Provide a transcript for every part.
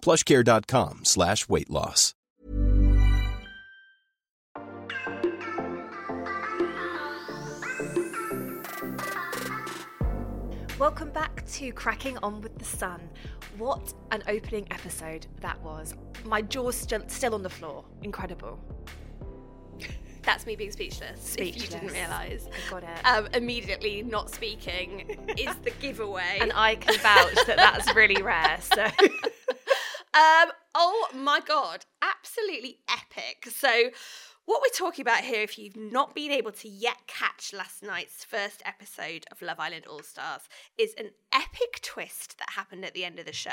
plushcare.com slash weight loss. Welcome back to Cracking On with the Sun. What an opening episode that was. My jaw's still, still on the floor. Incredible. That's me being speechless. If you didn't realise. I got it. Um, immediately not speaking is the giveaway. and I can vouch that that's really rare. So Um, oh my god, absolutely epic. So, what we're talking about here, if you've not been able to yet catch last night's first episode of Love Island All Stars, is an epic twist that happened at the end of the show.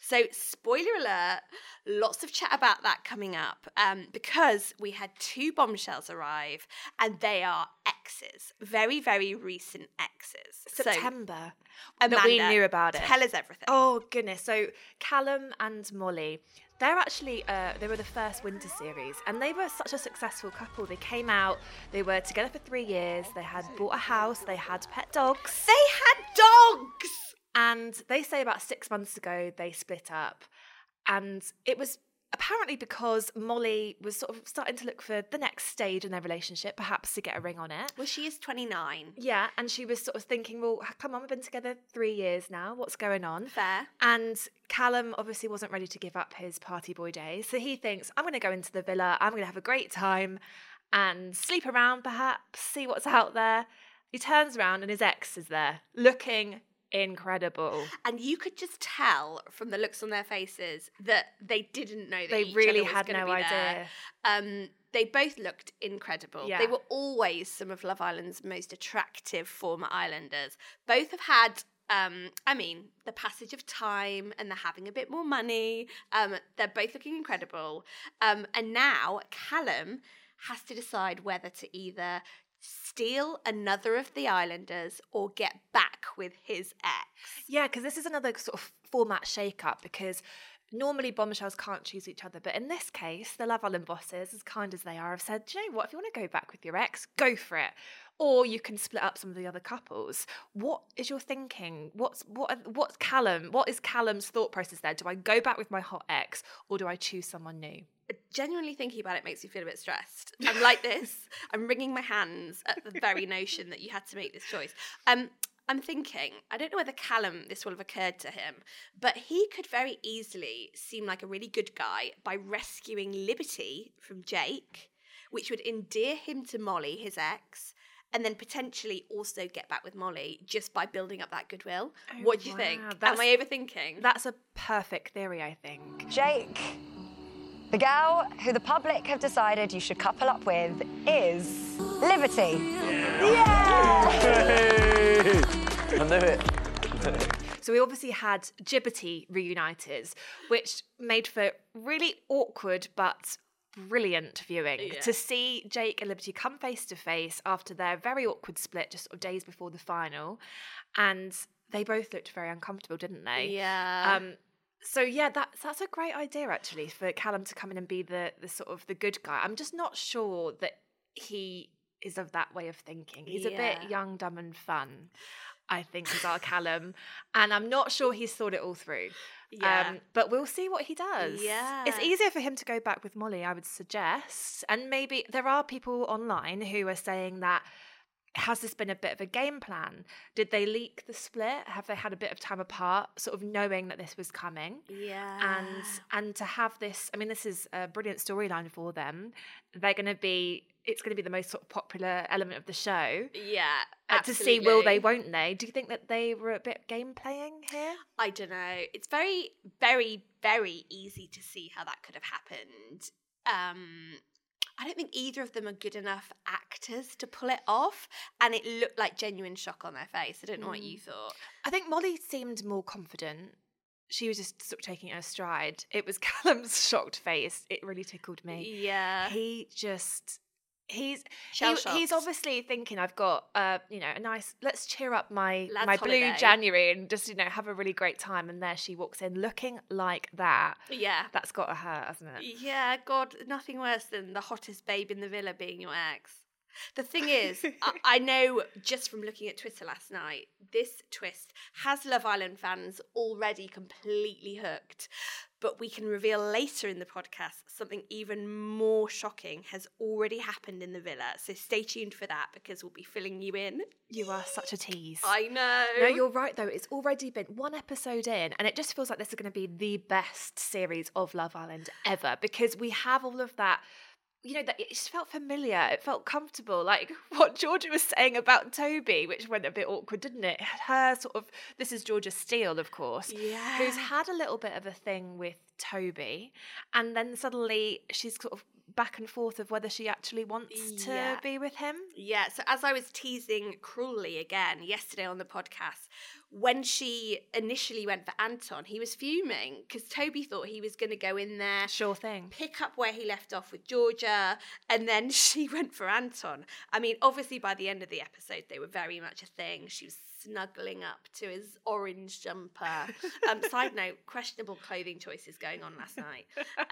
So, spoiler alert, lots of chat about that coming up um, because we had two bombshells arrive and they are exes, very, very recent exes. So, September that we knew about it. Tell us everything. Oh goodness! So Callum and Molly, they're actually uh, they were the first winter series, and they were such a successful couple. They came out, they were together for three years. They had bought a house, they had pet dogs, They had dogs! and they say about six months ago they split up, and it was apparently because Molly was sort of starting to look for the next stage in their relationship, perhaps to get a ring on it. Well, she is 29. Yeah, and she was sort of thinking, well, come on, we've been together three years now. What's going on? Fair. And Callum obviously wasn't ready to give up his party boy days. So he thinks, I'm going to go into the villa, I'm going to have a great time and sleep around perhaps, see what's out there. He turns around and his ex is there, looking incredible. And you could just tell from the looks on their faces that they didn't know that They really had no idea. Um, they both looked incredible. Yeah. They were always some of Love Island's most attractive former Islanders. Both have had. Um, I mean, the passage of time and they're having a bit more money. Um, they're both looking incredible. Um, and now Callum has to decide whether to either steal another of the Islanders or get back with his ex. Yeah, because this is another sort of format shake-up because normally bombshells can't choose each other, but in this case, the Love Island bosses, as kind as they are, have said, "Do you know what? If you want to go back with your ex, go for it." Or you can split up some of the other couples. What is your thinking? What's what? are- What's Callum? What is Callum's thought process there? Do I go back with my hot ex, or do I choose someone new? genuinely thinking about it makes me feel a bit stressed. I'm like this. I'm wringing my hands at the very notion that you had to make this choice. Um, I'm thinking, I don't know whether Callum, this will have occurred to him, but he could very easily seem like a really good guy by rescuing Liberty from Jake, which would endear him to Molly, his ex, and then potentially also get back with Molly just by building up that goodwill. Oh, what do you think? wow, Am I overthinking? That's a perfect theory, I think. Jake, the gal who the public have decided you should couple up with is Liberty. Yeah! I knew it. So we obviously had Jiberty reunited, which made for really awkward but brilliant viewing to see Jake and Liberty come face to face after their very awkward split just sort of days before the final, and they both looked very uncomfortable, didn't they? yeah. Um, so yeah, that's that's a great idea actually for Callum to come in and be the the sort of the good guy. I'm just not sure that he is of that way of thinking. He's a bit young, dumb, and fun. I think is our Callum, and I'm not sure he's thought it all through. Yeah. Um, but we'll see what he does. Yeah. it's easier for him to go back with Molly, I would suggest, and maybe there are people online who are saying that has this been a bit of a game plan? Did they leak the split? Have they had a bit of time apart, sort of knowing that this was coming? Yeah. And and to have this, I mean, this is a brilliant storyline for them. They're going to be, it's going to be the most sort of popular element of the show. yeah. Uh, to see will they, won't they? Do you think that they were a bit game playing here? I don't know. It's very, very, very easy to see how that could have happened. Um, I don't think either of them are good enough actors to pull it off, and it looked like genuine shock on their face. I don't know what you thought. I think Molly seemed more confident. She was just sort of taking her stride. It was Callum's shocked face. It really tickled me. Yeah, He just he's he- he's obviously thinking I've got uh you know a nice let's cheer up my Lads my blue. January and just you know have a really great time and there she walks in looking like that. yeah, That's got to hurt, hasn't it? yeah. God, nothing worse than the hottest babe in the villa being your ex. The thing is, I, I know just from looking at Twitter last night, this twist has Love Island fans already completely hooked. But we can reveal later in the podcast something even more shocking has already happened in the villa. So stay tuned for that because we'll be filling you in. You are such a tease. I know. No, you're right though. It's already been one episode in, and it just feels like this is going to be the best series of Love Island ever because we have all of that. You know that it just felt familiar. It felt comfortable, like what Georgia was saying about Toby, which went a bit awkward, didn't it? Her sort of this is Georgia Steel, of course, who's had a little bit of a thing with Toby, and then suddenly she's sort of back and forth of whether she actually wants to Yeah. be with him. Yeah, so as I was teasing cruelly again yesterday on the podcast, when she initially went for Anton, he was fuming because Toby thought he was going to go in there, Sure thing. pick up where he left off with Georgia, and then she went for Anton. I mean, obviously, by the end of the episode, they were very much a thing. She was snuggling up to his orange jumper. Um, side note, questionable clothing choices going on last night.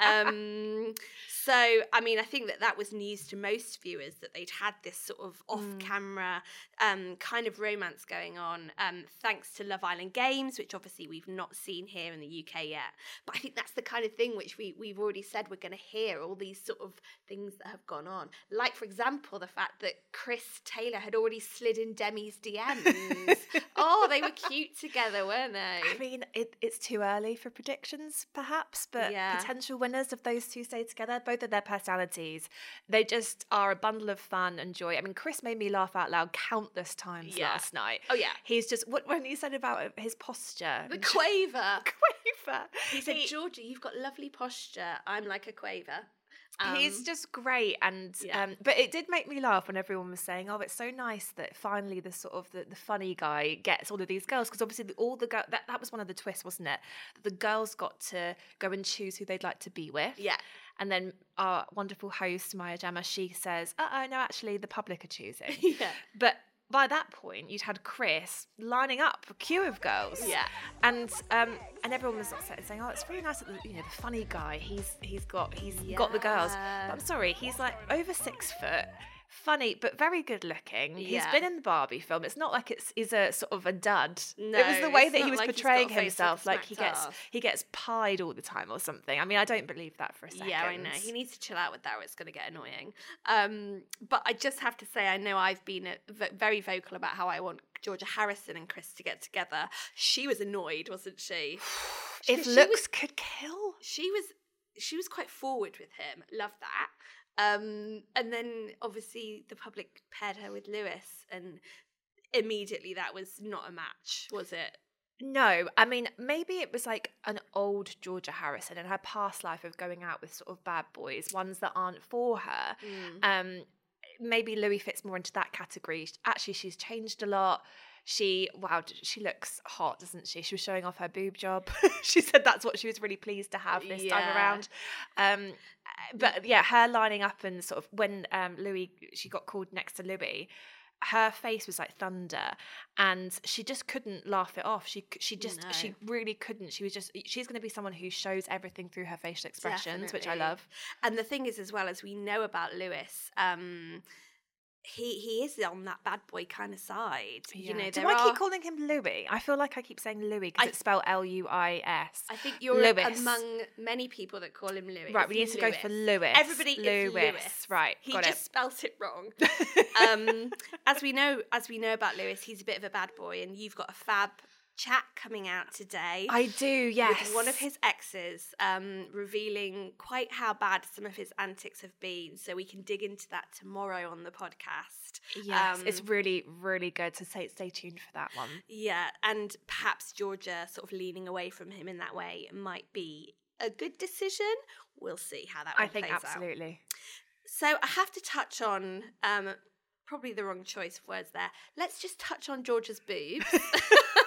Um, so, I mean, I think that that was news to most viewers that they'd had this sort of off camera um, kind of romance going on, um, thanks to Love Island Games, which obviously we've not seen here in the UK yet. But I think that's the kind of thing which we, we've already said we're going to hear all these sort of things that have gone on. Like, for example, the fact that Chris Taylor had already slid in Demi's DMs. oh, they were cute together, weren't they? I mean, it, it's too early for predictions, perhaps, but Yeah. potential winners if those two stay together, both of their personalities, they just are a bundle of fun and joy. I mean, Chris made me laugh out loud countless times Yeah. last night. Oh, yeah. He's just, what when he said about his posture. the quaver. quaver. He said, He- Georgia, you've got lovely posture. I'm like a quaver. He's Um, just great, and yeah. um, but it did make me laugh when everyone was saying, "Oh, it's so nice that finally the sort of the, the funny guy gets all of these girls." Because obviously, the, all the girl that that was one of the twists, wasn't it? The girls got to go and choose who they'd like to be with. Yeah. And then our wonderful host Maya Jama, she says, "Uh oh, no, actually, the public are choosing." Yeah. But by that point, you'd had Chris lining up a queue of girls. Yeah. And um, and everyone was upset and saying, "Oh, it's really nice that the, you know the funny guy. He's he's got he's got the girls." But I'm sorry, he's like over six foot. Funny, but very good looking. He's been in the Barbie film. It's not like it's he's a sort of a dud. No, it was the way that he was like he's got a portraying face like a himself, like he gets ass. he gets pied all the time or something. I mean, I don't believe that for a second. Yeah, I know. He needs to chill out with that or it's going to get annoying. Um, but I just have to say, I know I've been uh, very vocal about how I want Georgia Harrison and Chris to get together. She was annoyed, wasn't she? if she looks was- could kill. she was she was quite forward with him. Love that. Um, and then obviously the public paired her with Lewis, and immediately that was not a match, was it? No, I mean maybe it was like an old Georgia Harrison in her past life of going out with sort of bad boys, ones that aren't for her. Um, maybe Louis fits more into that category. Actually, she's changed a lot. She wow, she looks hot, doesn't she? She was showing off her boob job. she said that's what she was really pleased to have this time around. Um, but yeah, her lining up and sort of when um, Louis she got called next to Louis, her face was like thunder, and she just couldn't laugh it off. She she just she really couldn't. She was just she's going to be someone who shows everything through her facial expressions, which I love. And the thing is, as well as we know about Lewis, um, he he is on that bad boy kind of side. You know, do I are. keep calling him Louis? I feel like I keep saying Louis because it's spelled L U I S. I think you're Lewis. among many people that call him Louis. Right, we need to go for Louis. Everybody is Lewis. Lewis. Right, he got just it. spelt it wrong. um, as we know, as we know about Lewis, he's a bit of a bad boy, and you've got a fab chat coming out today. I do, yes. One of his exes, um, revealing quite how bad some of his antics have been. So we can dig into that tomorrow on the podcast. Yes, Um, it's really, really good. So stay, stay tuned for that one. Yeah, and perhaps Georgia sort of leaning away from him in that way might be a good decision. We'll see how that I think plays out. absolutely. So I have to touch on um, probably the wrong choice of words there. Let's just touch on Georgia's boobs.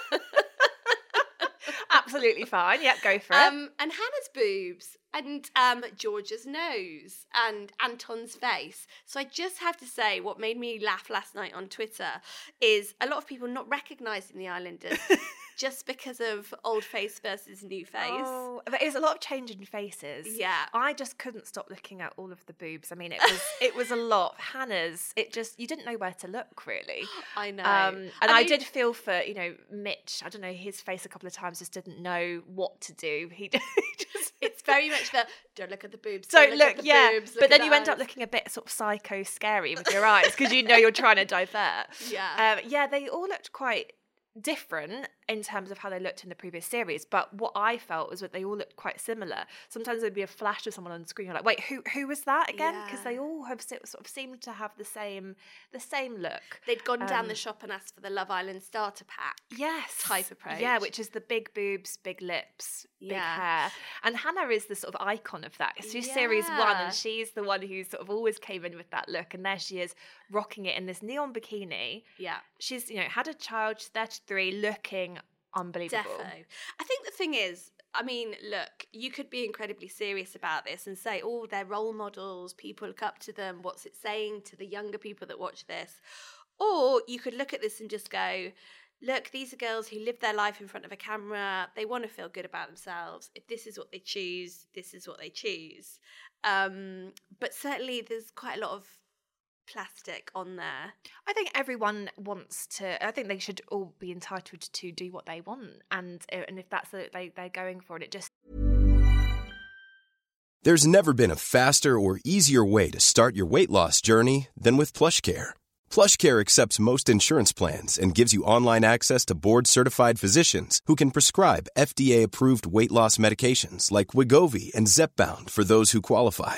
absolutely fine. Yep, go for it. um, and Hannah's boobs and um, Georgia's nose and Anton's face. So I just have to say, what made me laugh last night on Twitter is a lot of people not recognising the Islanders just because of old face versus new face. Oh, there is a lot of change in faces. Yeah. I just couldn't stop looking at all of the boobs. I mean, it was it was a lot. Hannah's, it just you didn't know where to look really. I know. Um, and I, mean- did feel for you know Mitch. I don't know his face a couple of times just didn't know what to do. He just It's very much the don't look at the boobs. don't at look, the yeah. boobs, look but then the you end up looking a bit sort of psycho scary with your eyes because you know you're trying to divert. Yeah. Um, yeah, they all looked quite different in terms of how they looked in the previous series. But what I felt was that they all looked quite similar. Sometimes there'd be a flash of someone on the screen. You're like, wait, who who was that again? Because they all have sort of seemed to have the same the same look. They'd gone down the Um, shop and asked for the Love Island starter pack. Yes. type Yeah, which is the big boobs, big lips, big Yeah. hair. And Hannah is the sort of icon of that. She's series one and she's the one who sort of always came in with that look. And there she is rocking it in this neon bikini. Yeah. She's, you know, had a child, she's 33, looking unbelievable. Defo. I think the thing is, I mean, look, you could be incredibly serious about this and say, oh, they're role models, people look up to them, what's it saying to the younger people that watch this? Or you could look at this and just go, look, these are girls who live their life in front of a camera. They want to feel good about themselves. If this is what they choose, this is what they choose. Um, but certainly there's quite a lot of plastic on there. I think everyone wants to. I think they should all be entitled to do what they want, and uh, and if that's what they they're going for it, it just There's never been a faster or easier way to start your weight loss journey than with PlushCare. PlushCare accepts most insurance plans and gives you online access to board-certified physicians who can prescribe FDA-approved weight loss medications like Wegovy and Zepbound for those who qualify.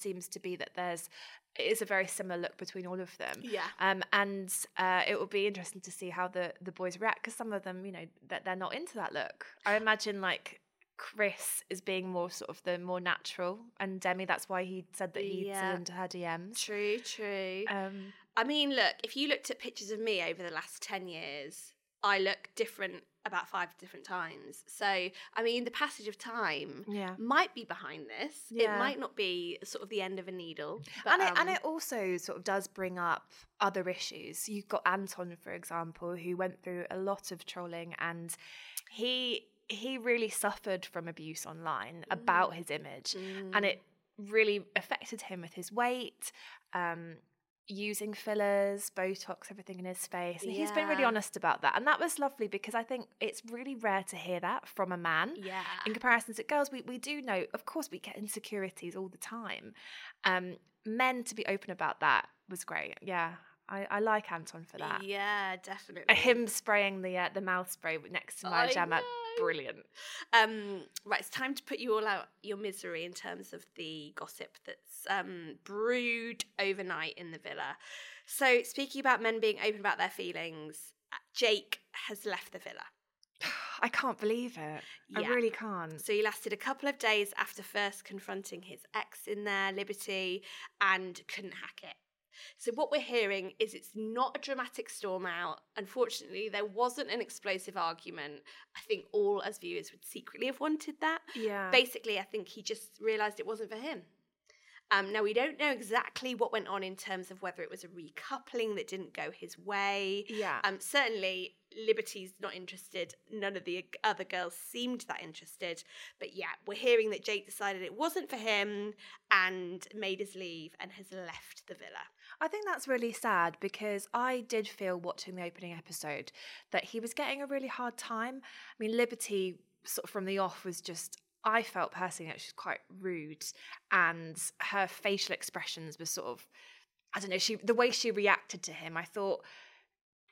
Seems to be that there's it is a very similar look between all of them. Yeah. Um, and uh, it will be interesting to see how the the boys react because some of them, you know, that they're not into that look. I imagine like Chris is being more sort of the more natural, and Demi. That's why he said that he'd Yeah. into her DMs. True, true. Um, I mean, look, if you looked at pictures of me over the last 10 years, I look different about five different times. So, I mean, the passage of time Yeah. might be behind this. It might not be sort of the end of a needle. But, and it, and um, it also sort of does bring up other issues. You've got Anton, for example, who went through a lot of trolling, and he he really suffered from abuse online about his image, and it really affected him with his weight. Um, using fillers botox everything in his face and he's been really honest about that and that was lovely because i think it's really rare to hear that from a man. Yeah. in comparison to girls we, we do know of course we get insecurities all the time. Um men to be open about that was great yeah I, I like Anton for that. Yeah, definitely. Uh, Him spraying the uh, the mouth spray next to my I know. brilliant. Um, right, it's time to put you all out your misery in terms of the gossip that's um, brewed overnight in the villa. So, speaking about men being open about their feelings, uh, Jake has left the villa. I can't believe it. I really can't. So he lasted a couple of days after first confronting his ex in there, Liberty, and couldn't hack it. So what we're hearing is it's not a dramatic storm out. Unfortunately, there wasn't an explosive argument. I think all as viewers would secretly have wanted that. Yeah. Basically, I think he just realised it wasn't for him. Um, now we don't know exactly what went on in terms of whether it was a recoupling that didn't go his way. Yeah. Um, certainly, Liberty's not interested. None of the other girls seemed that interested. But yeah, we're hearing that Jake decided it wasn't for him and made his leave and has left the villa. I think that's really sad because I did feel watching the opening episode that he was getting a really hard time. I mean, Liberty, sort of from the off, was just. I felt personally that she was quite rude, and her facial expressions were sort of, I don't know, she the way she reacted to him. I thought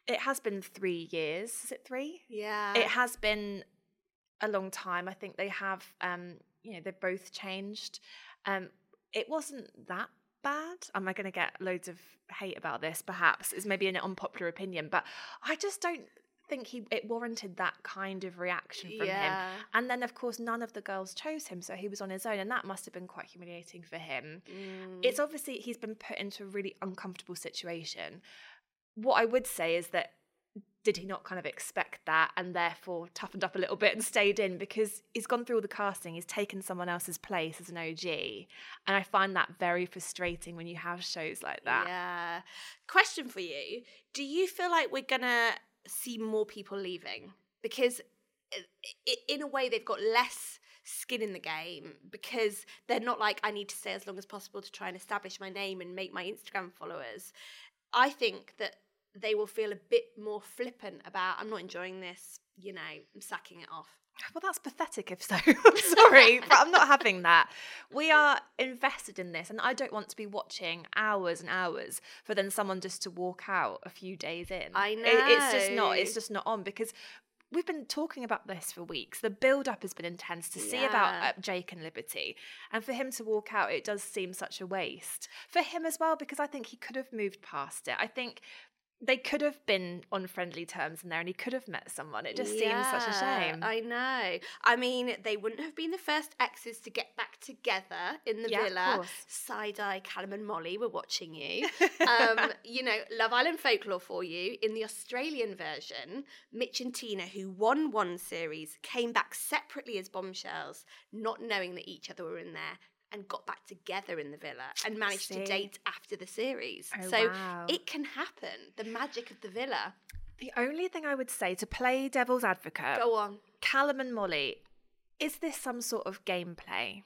it has been three years. Is it three? Yeah. it has been a long time. I think they have, um, you know, they've both changed. Um, it wasn't that bad. Am I going to get loads of hate about this? Perhaps it's maybe an unpopular opinion, but I just don't think he it warranted that kind of reaction from Yeah. him. And then, of course, none of the girls chose him, so he was on his own, and that must have been quite humiliating for him. Mm. It's obviously he's been put into a really uncomfortable situation. What I would say is that did he not kind of expect that and therefore toughened up a little bit and stayed in because he's gone through all the casting, he's taken someone else's place as an OG. And I find that very frustrating when you have shows like that. Yeah. Question for you Do you feel like we're going to see more people leaving? Because uh, i- in a way, they've got less skin in the game because they're not like, I need to stay as long as possible to try and establish my name and make my Instagram followers. I think that they will feel a bit more flippant about, I'm not enjoying this, you know, I'm sacking it off. Well, that's pathetic if so. I'm sorry, but I'm not having that. We are invested in this, and I don't want to be watching hours and hours for then someone just to walk out a few days in. I It- it's just know. not. It's just not on because we've been talking about this for weeks. The build up has been intense to see about Yeah. uh, Jake and Liberty, and for him to walk out, it does seem such a waste for him as well because I think he could have moved past it. I think. They could have been on friendly terms in there, and he could have met someone. It just seems such a shame. I know. I mean, they wouldn't have been the first exes to get back together in the Yeah, villa. Side eye, Callum and Molly were watching you. um, you know, Love Island folklore for you. In the Australian version, Mitch and Tina, who won one series, came back separately as bombshells, not knowing that each other were in there. And got back together in the villa and managed to date after the series. Oh, so wow. it can happen. The magic of the villa. The only thing I would say to play devil's advocate, Go on. Callum and Molly, is this some sort of gameplay?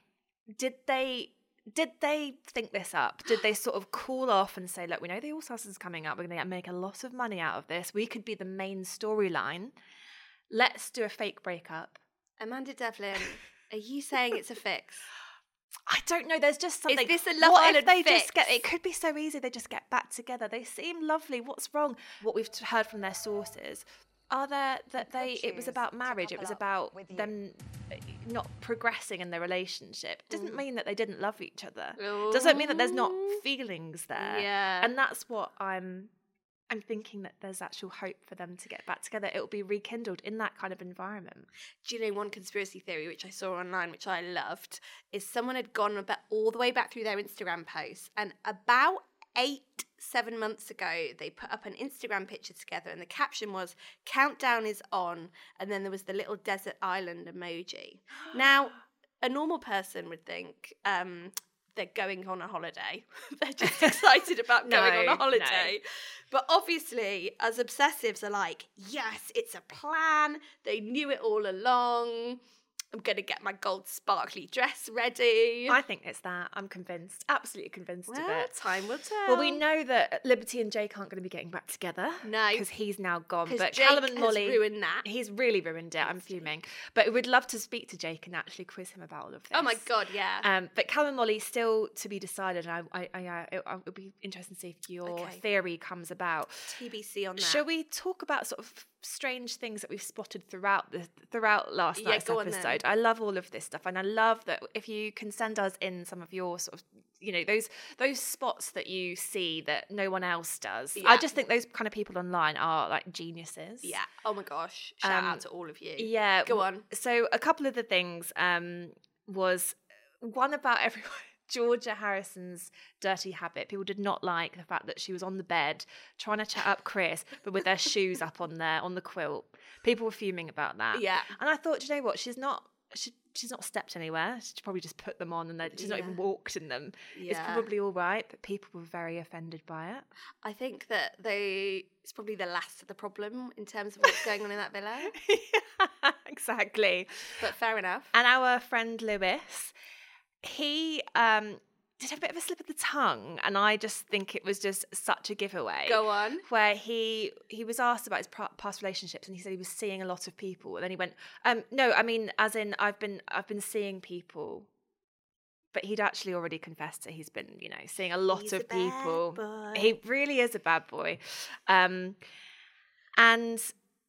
Did they did they think this up? Did they sort of cool off and say, look, we know the All Stars is coming up, we're gonna make a lot of money out of this. We could be the main storyline. Let's do a fake breakup. Amanda Devlin, are you saying it's a fix? I don't know. There's just something. this a Love what Island if they just get? It could be so easy. They just get back together. They seem lovely. What's wrong? What we've heard from their sources are there that they. It was about marriage. It was about them uh, not progressing in their relationship. Mm. Doesn't mean that they didn't love each other. Doesn't mean that there's not feelings there. Yeah. and that's what I'm. I'm thinking that there's actual hope for them to get back together. It will be rekindled in that kind of environment. Do you know one conspiracy theory which I saw online, which I loved, is someone had gone about all the way back through their Instagram posts, and about eight, seven months ago, they put up an Instagram picture together, and the caption was "Countdown is on," and then there was the little desert island emoji. Now, a normal person would think. Um, they're going on a holiday. they're just excited about going on a holiday. But obviously, as obsessives are like, yes, it's a plan. They knew it all along. I'm going to get my gold sparkly dress ready. I think it's that. I'm convinced. Absolutely convinced well, of it. time will tell. Well, we know that Liberty and Jake aren't going to be getting back together. No. Because he's now gone. But Jake Callum and Molly. ruined that. He's really ruined it. I'm fuming. But we'd love to speak to Jake and actually quiz him about all of this. Oh my God, yeah. Um, but Callum and Molly still to be decided. And I, I, I, it, would be interesting to see if your Okay. theory comes about. TBC on that. Shall we talk about sort of strange things that we've spotted throughout the throughout last Yeah, night's episode? I love all of this stuff, and I love that if you can send us in some of your sort of you know those those spots that you see that no one else does. I just think those kind of people online are like geniuses. Yeah. Oh my gosh. Shout Um, out to all of you. Yeah. Go on. So a couple of the things um, was one about everyone. Georgia Harrison's dirty habit. People did not like the fact that she was on the bed trying to chat up Chris, but with their shoes up on there on the quilt. People were fuming about that. Yeah. And I thought, "Do you know what? She's not. She, she's not stepped anywhere. She's probably just put them on, and then she's not even walked in them. It's probably all right, but people were very offended by it. I think that they it's probably the last of the problem in terms of what's going on in that villa. exactly. But fair enough. And our friend Lewis, he um, did have a bit of a slip of the tongue, and I just think it was just such a giveaway. Go on. Where he he was asked about his past relationships, and he said he was seeing a lot of people, and then he went, um, "No, I mean, as in, I've been I've been seeing people." But he'd actually already confessed that he's been, you know, seeing a lot He's of a people. He really is a bad boy. Um, and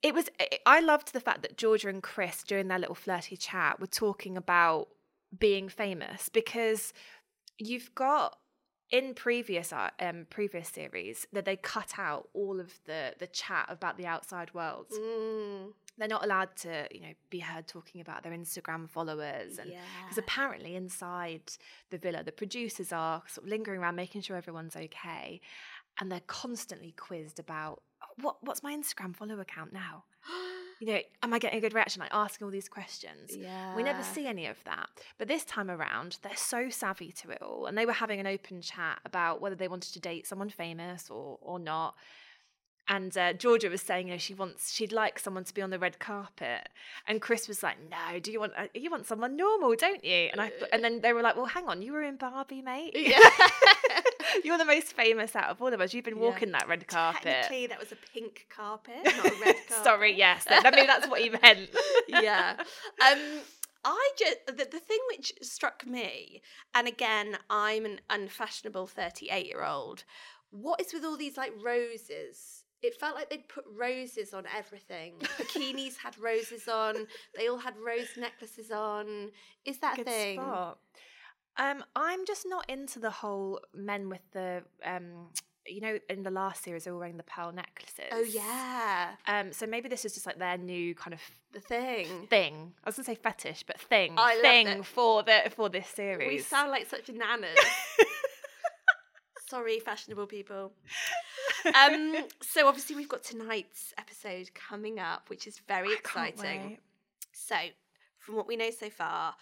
it was, I- I loved the fact that Georgia and Chris, during their little flirty chat, were talking about being famous because you've got in previous um, previous series that they cut out all of the the chat about the outside world. Mm, They're not allowed to, you know, be heard talking about their Instagram followers and because Yeah. apparently inside the villa, the producers are sort of lingering around, making sure everyone's okay, and they're constantly quizzed about what what's my Instagram follower count now. You know, am I getting a good reaction? Like asking all these questions. Yeah. We never see any of that. But this time around, they're so savvy to it all, and they were having an open chat about whether they wanted to date someone famous or or not. And uh, Georgia was saying, you know, she wants, she'd like someone to be on the red carpet, and Chris was like, "No, do you want, uh, you want someone normal, don't you?" And I, th- and then they were like, "Well, hang on, you were in Barbie, mate. Yeah. You're the most famous out of all of us. You've been Yeah. walking that red carpet." Technically, that was a pink carpet, not a red carpet. Sorry, yes, I mean that's what he meant. yeah. Um, I just the, the thing which struck me, and again, I'm an unfashionable 38 year old. What is with all these like roses? It felt like they'd put roses on everything. Bikinis had roses on. They all had rose necklaces on. Is that a Good thing? spot. Um, I'm just not into the whole men with the um, you know, in the last series they were wearing the pearl necklaces. Oh yeah, Um, so maybe this is just like their new kind of the thing. thing. I was gonna say fetish, but thing, I thing for the for this series. We sound like such nanas. Sorry, fashionable people. Um, so obviously we've got tonight's episode coming up, which is very I exciting. So, from what we know so far,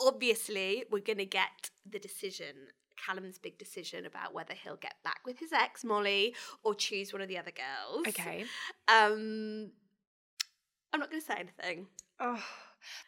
obviously we're going to get the decision, Callum's big decision about whether he'll get back with his ex Molly or choose one of the other girls. Okay. Um, I'm not going to say anything. Oh,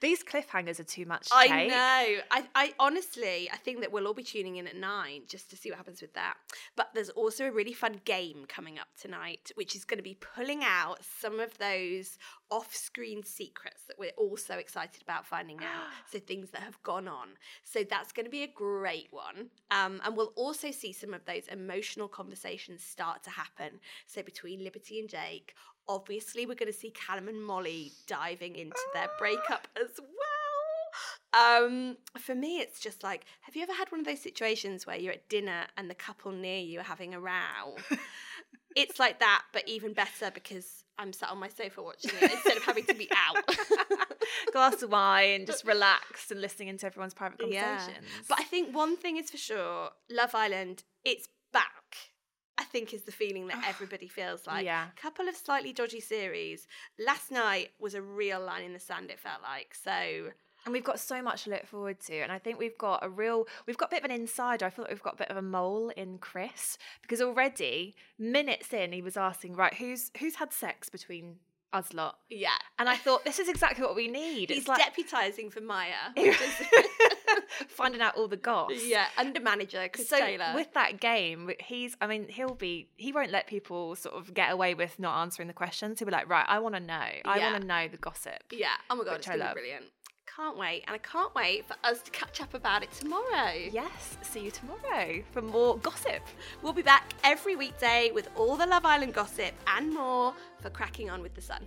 these cliffhangers are too much. To I take. know. I, I honestly, I think that we'll all be tuning in at nine just to see what happens with that. But there's also a really fun game coming up tonight, which is going to be pulling out some of those off-screen secrets that we're all so excited about finding out. so things that have gone on. So that's going to be a great one. Um, and we'll also see some of those emotional conversations start to happen. So between Liberty and Jake, obviously we're going to see Callum and Molly diving into their breakup as well. Um, for me, it's just like, have you ever had one of those situations where you're at dinner and the couple near you are having a row? it's like that, but even better because I'm sat on my sofa watching it instead of having to be out. Glass of wine, just relaxed and listening into everyone's private Yeah. conversations. But I think one thing is for sure Love Island, it's think is the feeling that everybody feels like. Yeah. Couple of slightly dodgy series. Last night was a real line in the sand, it felt like. So And we've got so much to look forward to. And I think we've got a real, we've got a bit of an insider. I feel like we've got a bit of a mole in Chris because already minutes in, he was asking, right, who's who's had sex between us lot. Yeah. And I thought this is exactly what we need. He's like deputising for Maya. finding out all the goss. yeah, under manager Chris so Taylor. with that game, he's I mean, he'll be he won't let people sort of get away with not answering the questions. He'll be like, right, I want to know. I Yeah. want to know the gossip. yeah. Oh my god, it's I love. brilliant. Can't wait, and I can't wait for us to catch up about it tomorrow. Yes, see you tomorrow for more gossip. We'll be back every weekday with all the Love Island gossip and more for cracking on with the sun.